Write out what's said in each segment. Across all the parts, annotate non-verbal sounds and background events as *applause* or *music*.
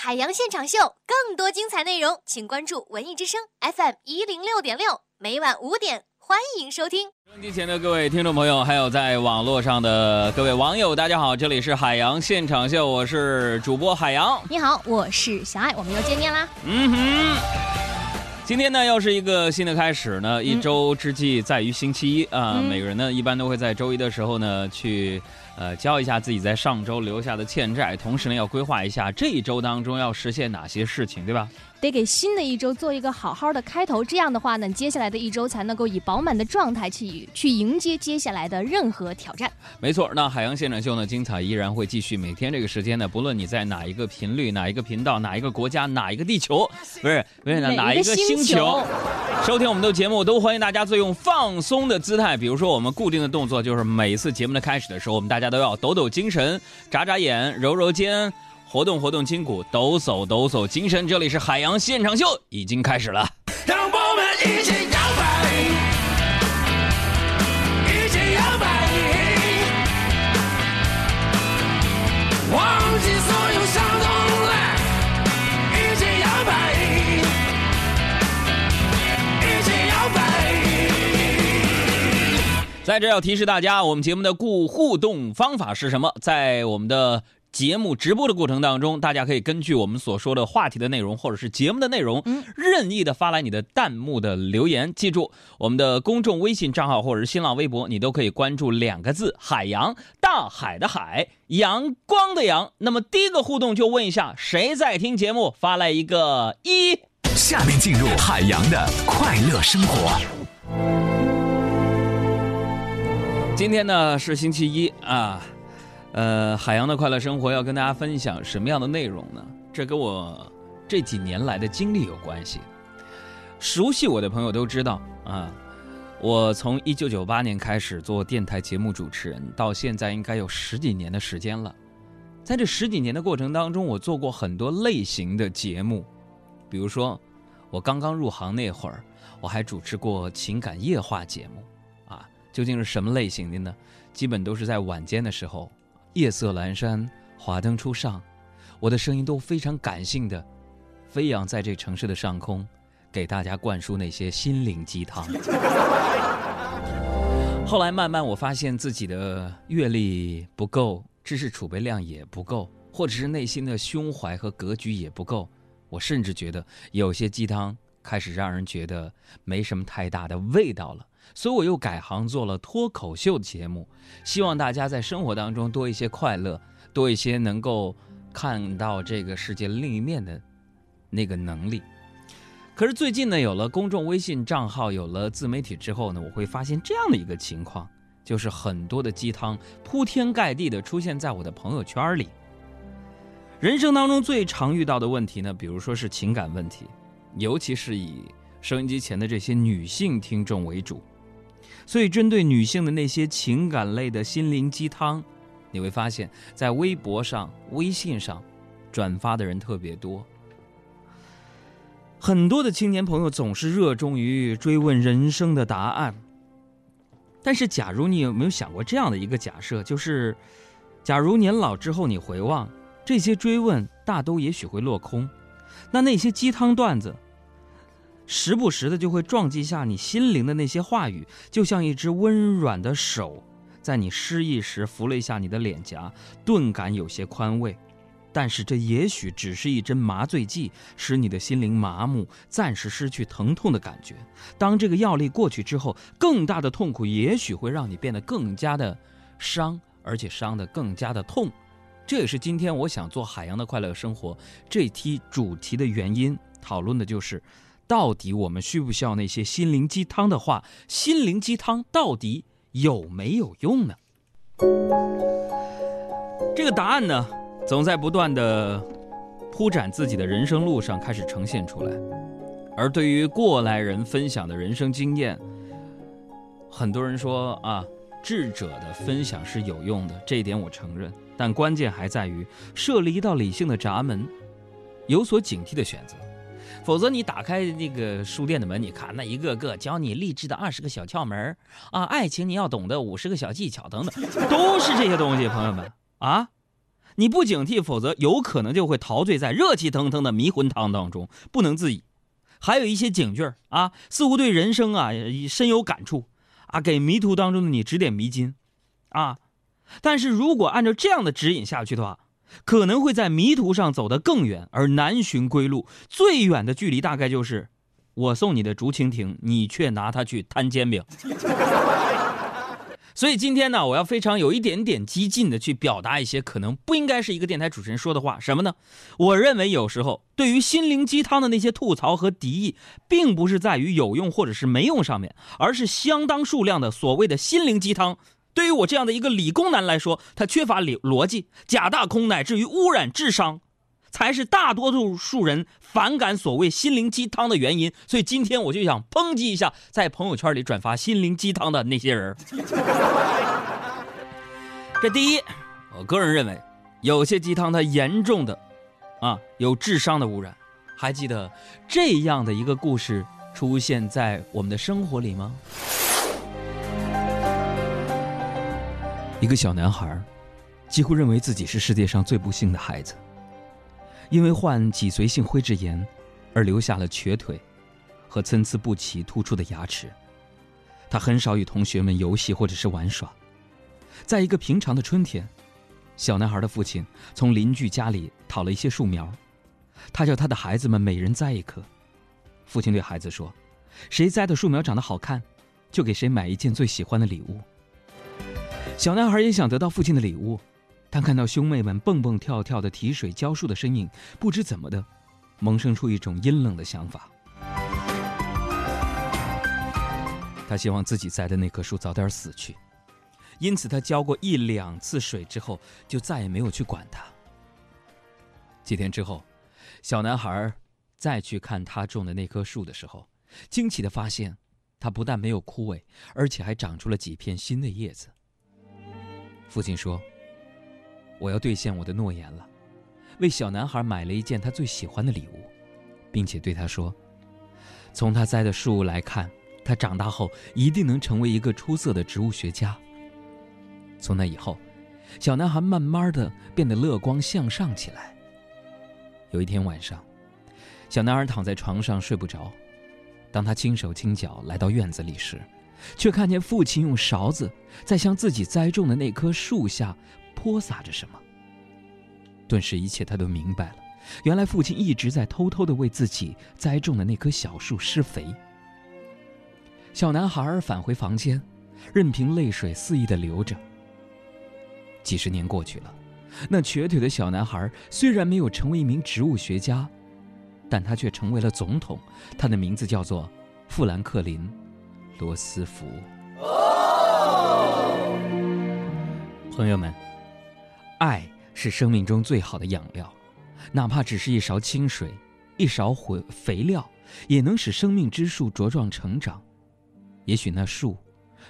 海洋现场秀，更多精彩内容，请关注文艺之声 FM 一零六点六，每晚五点，欢迎收听。收音机前的各位听众朋友，还有在网络上的各位网友，大家好，这里是海洋现场秀，我是主播海洋。你好，我是小爱，我们又见面啦。嗯哼，今天呢又是一个新的开始呢，一周之计在于星期一啊，每个人呢一般都会在周一的时候呢去。呃，交一下自己在上周留下的欠债，同时呢，要规划一下这一周当中要实现哪些事情，对吧？得给新的一周做一个好好的开头，这样的话呢，接下来的一周才能够以饱满的状态去去迎接接下来的任何挑战。没错，那海洋现场秀呢，精彩依然会继续。每天这个时间呢，不论你在哪一个频率、哪一个频道、哪一个国家、哪一个地球，不是不是哪一个星球，收听我们的节目，都欢迎大家最用放松的姿态。比如说，我们固定的动作就是每一次节目的开始的时候，我们大家都要抖抖精神，眨眨眼，揉揉肩。活动活动筋骨，抖擞抖擞精神。这里是海洋现场秀，已经开始了。让我们一起摇摆，一起摇摆，忘记所有伤痛来，一起摇摆，一起摇摆。在这要提示大家，我们节目的故互动方法是什么？在我们的。节目直播的过程当中，大家可以根据我们所说的话题的内容，或者是节目的内容，任意的发来你的弹幕的留言。记住，我们的公众微信账号或者是新浪微博，你都可以关注两个字“海洋”，大海的海，阳光的阳。那么第一个互动就问一下，谁在听节目？发来一个一。下面进入海洋的快乐生活。今天呢是星期一啊。呃，海洋的快乐生活要跟大家分享什么样的内容呢？这跟我这几年来的经历有关系。熟悉我的朋友都知道啊，我从一九九八年开始做电台节目主持人，到现在应该有十几年的时间了。在这十几年的过程当中，我做过很多类型的节目，比如说我刚刚入行那会儿，我还主持过情感夜话节目，啊，究竟是什么类型的呢？基本都是在晚间的时候。夜色阑珊，华灯初上，我的声音都非常感性的飞扬在这城市的上空，给大家灌输那些心灵鸡汤。*laughs* 后来慢慢我发现自己的阅历不够，知识储备量也不够，或者是内心的胸怀和格局也不够，我甚至觉得有些鸡汤开始让人觉得没什么太大的味道了。所以我又改行做了脱口秀节目，希望大家在生活当中多一些快乐，多一些能够看到这个世界另一面的那个能力。可是最近呢，有了公众微信账号，有了自媒体之后呢，我会发现这样的一个情况，就是很多的鸡汤铺天盖地的出现在我的朋友圈里。人生当中最常遇到的问题呢，比如说是情感问题，尤其是以收音机前的这些女性听众为主。所以，针对女性的那些情感类的心灵鸡汤，你会发现在微博上、微信上转发的人特别多。很多的青年朋友总是热衷于追问人生的答案。但是，假如你有没有想过这样的一个假设，就是，假如年老之后你回望这些追问，大都也许会落空，那那些鸡汤段子。时不时的就会撞击下你心灵的那些话语，就像一只温软的手，在你失意时扶了一下你的脸颊，顿感有些宽慰。但是这也许只是一针麻醉剂，使你的心灵麻木，暂时失去疼痛的感觉。当这个药力过去之后，更大的痛苦也许会让你变得更加的伤，而且伤得更加的痛。这也是今天我想做海洋的快乐生活这期主题的原因，讨论的就是。到底我们需不需要那些心灵鸡汤的话？心灵鸡汤到底有没有用呢？这个答案呢，总在不断的铺展自己的人生路上开始呈现出来。而对于过来人分享的人生经验，很多人说啊，智者的分享是有用的，这一点我承认。但关键还在于设立一道理性的闸门，有所警惕的选择。否则，你打开那个书店的门，你看那一个个教你励志的二十个小窍门啊，爱情你要懂得五十个小技巧等等，*laughs* 都是这些东西，朋友们啊，你不警惕，否则有可能就会陶醉在热气腾腾的迷魂汤当中，不能自已。还有一些警句啊，似乎对人生啊深有感触啊，给迷途当中的你指点迷津啊。但是如果按照这样的指引下去的话，可能会在迷途上走得更远，而难寻归路。最远的距离大概就是我送你的竹蜻蜓，你却拿它去摊煎饼。*laughs* 所以今天呢，我要非常有一点点激进的去表达一些可能不应该是一个电台主持人说的话。什么呢？我认为有时候对于心灵鸡汤的那些吐槽和敌意，并不是在于有用或者是没用上面，而是相当数量的所谓的心灵鸡汤。对于我这样的一个理工男来说，他缺乏理逻辑，假大空，乃至于污染智商，才是大多数数人反感所谓心灵鸡汤的原因。所以今天我就想抨击一下在朋友圈里转发心灵鸡汤的那些人。这第一，我个人认为，有些鸡汤它严重的，啊，有智商的污染。还记得这样的一个故事出现在我们的生活里吗？一个小男孩，几乎认为自己是世界上最不幸的孩子，因为患脊髓性灰质炎，而留下了瘸腿和参差不齐突出的牙齿。他很少与同学们游戏或者是玩耍。在一个平常的春天，小男孩的父亲从邻居家里讨了一些树苗，他叫他的孩子们每人栽一棵。父亲对孩子说：“谁栽的树苗长得好看，就给谁买一件最喜欢的礼物。”小男孩也想得到父亲的礼物，但看到兄妹们蹦蹦跳跳的提水浇树的身影，不知怎么的，萌生出一种阴冷的想法。他希望自己栽的那棵树早点死去，因此他浇过一两次水之后，就再也没有去管它。几天之后，小男孩再去看他种的那棵树的时候，惊奇的发现，它不但没有枯萎，而且还长出了几片新的叶子。父亲说：“我要兑现我的诺言了，为小男孩买了一件他最喜欢的礼物，并且对他说：从他栽的树来看，他长大后一定能成为一个出色的植物学家。”从那以后，小男孩慢慢的变得乐观向上起来。有一天晚上，小男孩躺在床上睡不着，当他轻手轻脚来到院子里时，却看见父亲用勺子在向自己栽种的那棵树下泼洒着什么。顿时，一切他都明白了。原来，父亲一直在偷偷的为自己栽种的那棵小树施肥。小男孩返回房间，任凭泪水肆意的流着。几十年过去了，那瘸腿的小男孩虽然没有成为一名植物学家，但他却成为了总统。他的名字叫做富兰克林。罗斯福，朋友们，爱是生命中最好的养料，哪怕只是一勺清水，一勺肥肥料，也能使生命之树茁壮成长。也许那树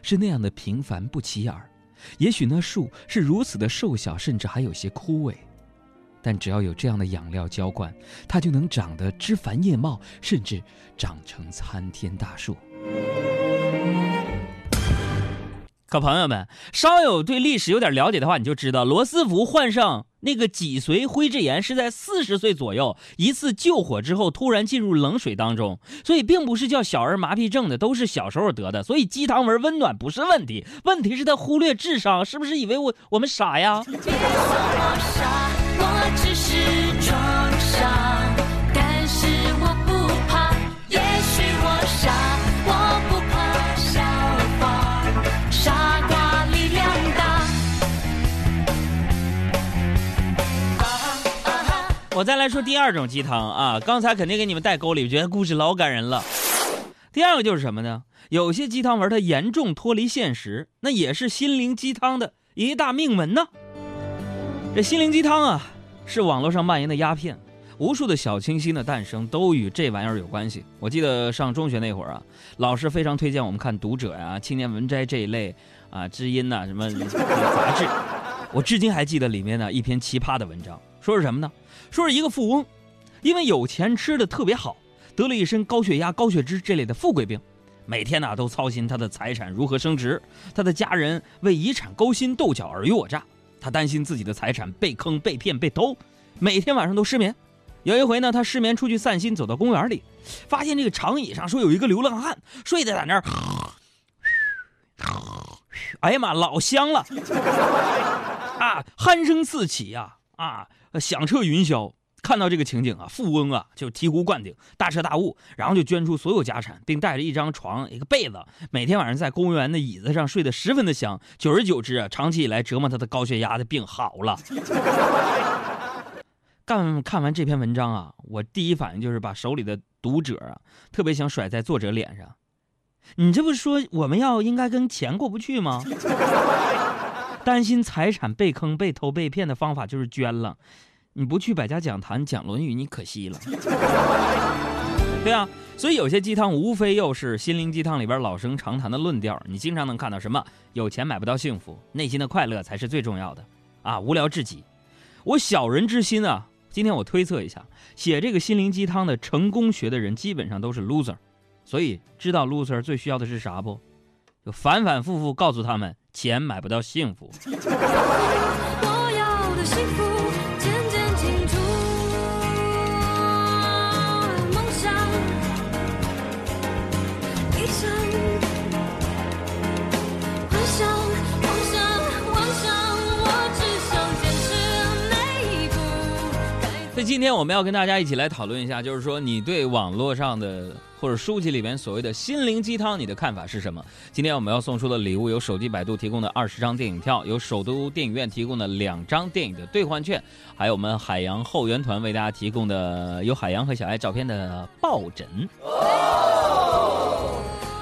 是那样的平凡不起眼儿，也许那树是如此的瘦小，甚至还有些枯萎，但只要有这样的养料浇灌，它就能长得枝繁叶茂，甚至长成参天大树。可朋友们，稍有对历史有点了解的话，你就知道罗斯福患上那个脊髓灰质炎是在四十岁左右一次救火之后突然进入冷水当中，所以并不是叫小儿麻痹症的，都是小时候得的。所以鸡汤文温暖不是问题，问题是他忽略智商，是不是以为我我们傻呀？别说我傻，我只是装傻。我再来说第二种鸡汤啊，刚才肯定给你们带沟里，觉得故事老感人了。第二个就是什么呢？有些鸡汤文它严重脱离现实，那也是心灵鸡汤的一大命门呢。这心灵鸡汤啊，是网络上蔓延的鸦片，无数的小清新的诞生都与这玩意儿有关系。我记得上中学那会儿啊，老师非常推荐我们看《读者》呀、《青年文摘》这一类啊，知音呐什么杂志。我至今还记得里面呢一篇奇葩的文章，说是什么呢？说是一个富翁，因为有钱吃的特别好，得了一身高血压、高血脂这类的富贵病，每天呢都操心他的财产如何升值，他的家人为遗产勾心斗角、尔虞我诈。他担心自己的财产被坑、被骗、被偷，每天晚上都失眠。有一回呢，他失眠出去散心，走到公园里，发现这个长椅上说有一个流浪汉睡在在那儿，哎呀妈，老香了 *laughs* 啊，鼾声四起呀，啊，响彻云霄。看到这个情景啊，富翁啊就醍醐灌顶，大彻大悟，然后就捐出所有家产，并带着一张床、一个被子，每天晚上在公园的椅子上睡得十分的香。久而久之啊，长期以来折磨他的高血压的病好了。*laughs* 干看完这篇文章啊，我第一反应就是把手里的读者啊，特别想甩在作者脸上。你这不是说我们要应该跟钱过不去吗？担心财产被坑、被偷、被骗的方法就是捐了。你不去百家讲坛讲《论语》，你可惜了。*laughs* 对啊，所以有些鸡汤无非又是心灵鸡汤里边老生常谈的论调。你经常能看到什么“有钱买不到幸福，内心的快乐才是最重要的”，啊，无聊至极。我小人之心啊，今天我推测一下，写这个心灵鸡汤的成功学的人基本上都是 loser。所以知道 loser 最需要的是啥不？就反反复复告诉他们，钱买不到幸福。我要的幸福。所以今天我们要跟大家一起来讨论一下，就是说你对网络上的或者书籍里面所谓的心灵鸡汤，你的看法是什么？今天我们要送出的礼物有手机百度提供的二十张电影票，有首都电影院提供的两张电影的兑换券，还有我们海洋后援团为大家提供的有海洋和小爱照片的抱枕。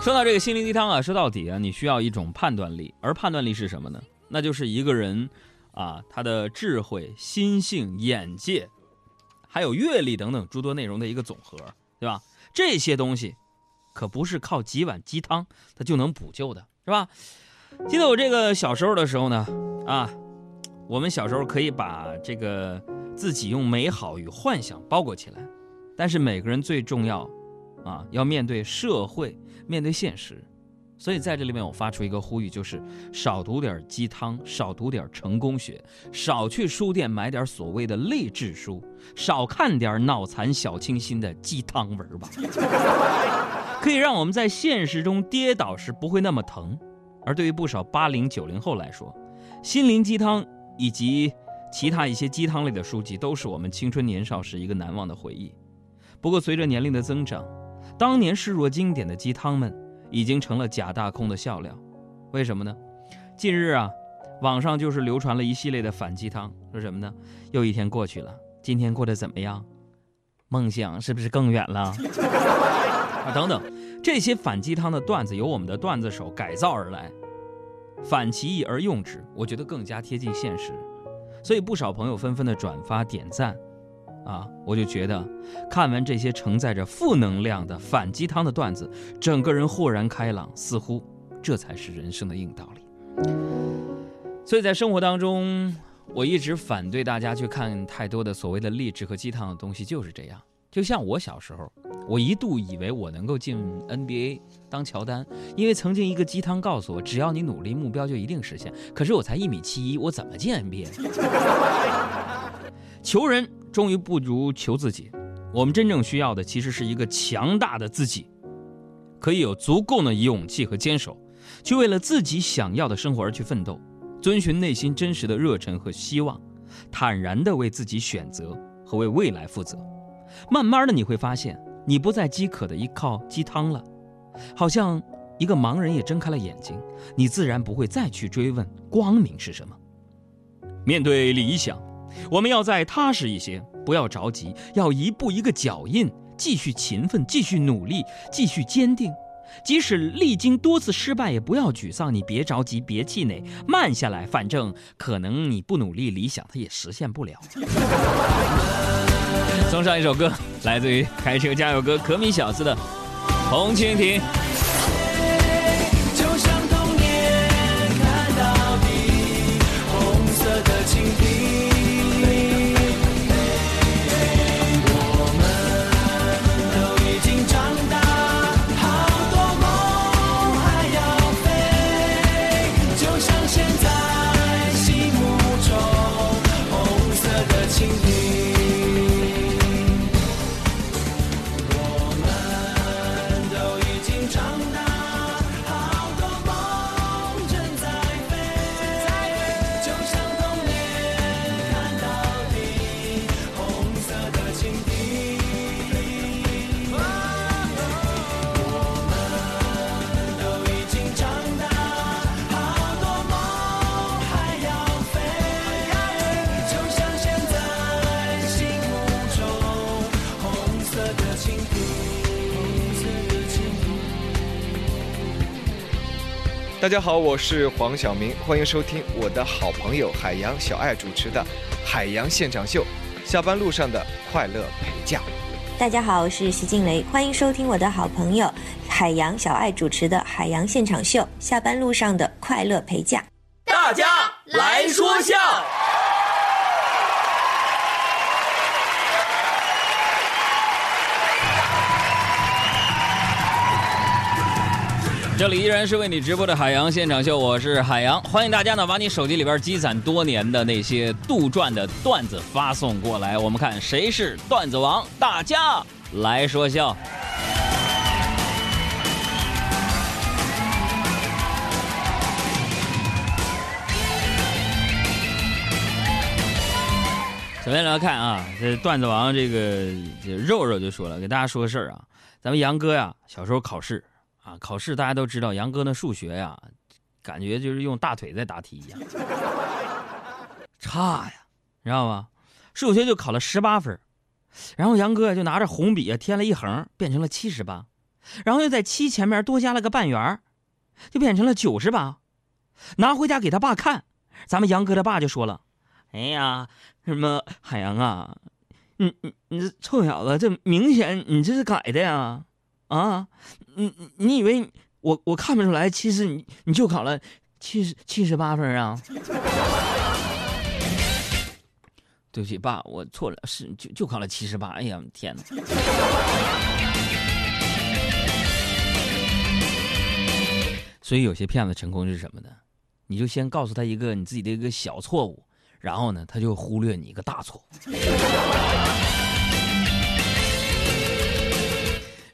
说到这个心灵鸡汤啊，说到底啊，你需要一种判断力，而判断力是什么呢？那就是一个人啊，他的智慧、心性、眼界。还有阅历等等诸多内容的一个总和，对吧？这些东西可不是靠几碗鸡汤它就能补救的，是吧？记得我这个小时候的时候呢，啊，我们小时候可以把这个自己用美好与幻想包裹起来，但是每个人最重要，啊，要面对社会，面对现实。所以在这里面，我发出一个呼吁，就是少读点鸡汤，少读点成功学，少去书店买点所谓的励志书，少看点脑残小清新的鸡汤文吧。*laughs* 可以让我们在现实中跌倒时不会那么疼。而对于不少八零九零后来说，心灵鸡汤以及其他一些鸡汤类的书籍，都是我们青春年少时一个难忘的回忆。不过随着年龄的增长，当年视若经典的鸡汤们。已经成了假大空的笑料，为什么呢？近日啊，网上就是流传了一系列的反鸡汤，说什么呢？又一天过去了，今天过得怎么样？梦想是不是更远了？*laughs* 啊，等等，这些反鸡汤的段子由我们的段子手改造而来，反其意而用之，我觉得更加贴近现实，所以不少朋友纷纷的转发点赞。啊，我就觉得，看完这些承载着负能量的反鸡汤的段子，整个人豁然开朗，似乎这才是人生的硬道理。所以在生活当中，我一直反对大家去看太多的所谓的励志和鸡汤的东西，就是这样。就像我小时候，我一度以为我能够进 NBA 当乔丹，因为曾经一个鸡汤告诉我，只要你努力，目标就一定实现。可是我才一米七一，我怎么进 NBA？*laughs* 求人。终于不如求自己，我们真正需要的其实是一个强大的自己，可以有足够的勇气和坚守，去为了自己想要的生活而去奋斗，遵循内心真实的热忱和希望，坦然的为自己选择和为未来负责。慢慢的你会发现，你不再饥渴的依靠鸡汤了，好像一个盲人也睁开了眼睛，你自然不会再去追问光明是什么。面对理想。我们要再踏实一些，不要着急，要一步一个脚印，继续勤奋，继续努力，继续坚定。即使历经多次失败，也不要沮丧。你别着急，别气馁，慢下来。反正可能你不努力，理想它也实现不了。*laughs* 送上一首歌，来自于开车加油歌可米小子的《红蜻蜓》。大家好，我是黄晓明，欢迎收听我的好朋友海洋小爱主持的《海洋现场秀》，下班路上的快乐陪驾。大家好，我是徐静蕾，欢迎收听我的好朋友海洋小爱主持的《海洋现场秀》，下班路上的快乐陪驾。大家来说笑。这里依然是为你直播的海洋现场秀，我是海洋，欢迎大家呢把你手机里边积攒多年的那些杜撰的段子发送过来，我们看谁是段子王，大家来说笑。首先来看啊，这段子王这个肉肉就说了，给大家说个事儿啊，咱们杨哥呀，小时候考试啊，考试大家都知道，杨哥那数学呀，感觉就是用大腿在答题一样，差呀，你知道吗？数学就考了十八分，然后杨哥就拿着红笔啊添了一横，变成了七十八，然后又在七前面多加了个半圆，就变成了九十八，拿回家给他爸看，咱们杨哥的爸就说了。哎呀，什么海洋啊，你你你这臭小子，这明显你这是改的呀！啊，你你以为我我看不出来？其实你你就考了七十七十八分啊！对不起，爸，我错了，是就就考了七十八。哎呀，天哪！所以有些骗子成功是什么呢？你就先告诉他一个你自己的一个小错误。然后呢，他就忽略你一个大错误。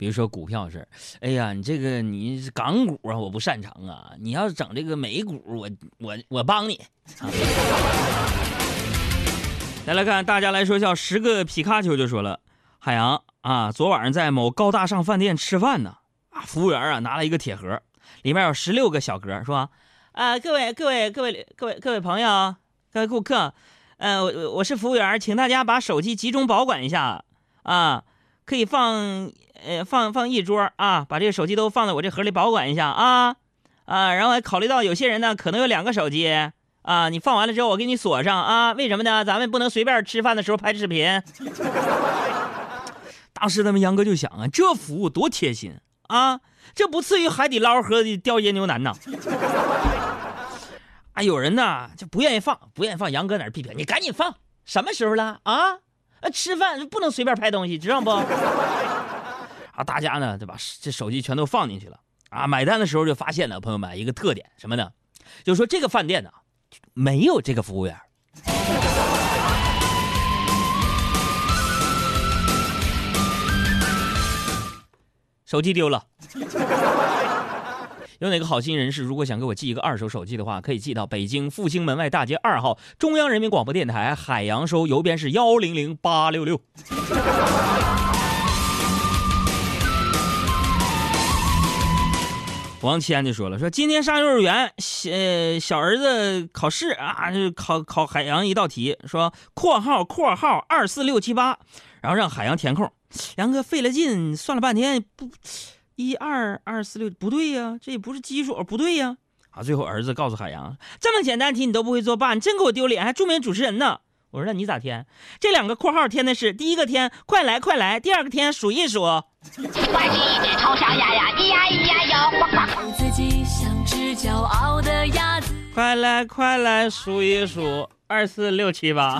比如说股票事哎呀，你这个你港股啊，我不擅长啊。你要整这个美股，我我我帮你。再来看，大家来说笑，十个皮卡丘就说了：海洋啊，昨晚上在某高大上饭店吃饭呢，啊，服务员啊拿了一个铁盒，里面有十六个小格，说啊，各位各位各位各位各位朋友。各位顾客，呃，我我是服务员，请大家把手机集中保管一下啊，可以放呃放放一桌啊，把这个手机都放在我这盒里保管一下啊啊，然后还考虑到有些人呢可能有两个手机啊，你放完了之后我给你锁上啊，为什么呢？咱们不能随便吃饭的时候拍视频。当时咱们杨哥就想啊，这服务多贴心啊，这不次于海底捞和雕椰牛腩呐。啊，有人呢就不愿意放，不愿意放。杨哥在那批评你，赶紧放。什么时候了啊？啊，吃饭不能随便拍东西，知道不？大家呢就把这手机全都放进去了。啊，买单的时候就发现了，朋友们一个特点什么呢？就是说这个饭店呢没有这个服务员，手机丢了。有哪个好心人士，如果想给我寄一个二手手机的话，可以寄到北京复兴门外大街二号中央人民广播电台海洋收，邮编是幺零零八六六。王谦就说了，说今天上幼儿园，小小儿子考试啊，就考考海洋一道题，说括号括号二四六七八，然后让海洋填空，杨哥费了劲算了半天不。一二二四六不对呀，这也不是奇数，不对呀。啊，最后儿子告诉海洋，这么简单题你都不会作罢，你真给我丢脸，还著名主持人呢。我说那你咋填？这两个括号填的是第一个填快来快来，第二个填数一数。我是一只丑小鸭呀，咿呀咿呀哟。自己像只骄傲的鸭子。快来快来数一数，二四六七八。